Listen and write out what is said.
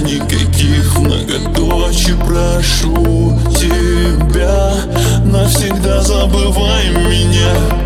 никаких многоточий Прошу тебя, навсегда забывай меня.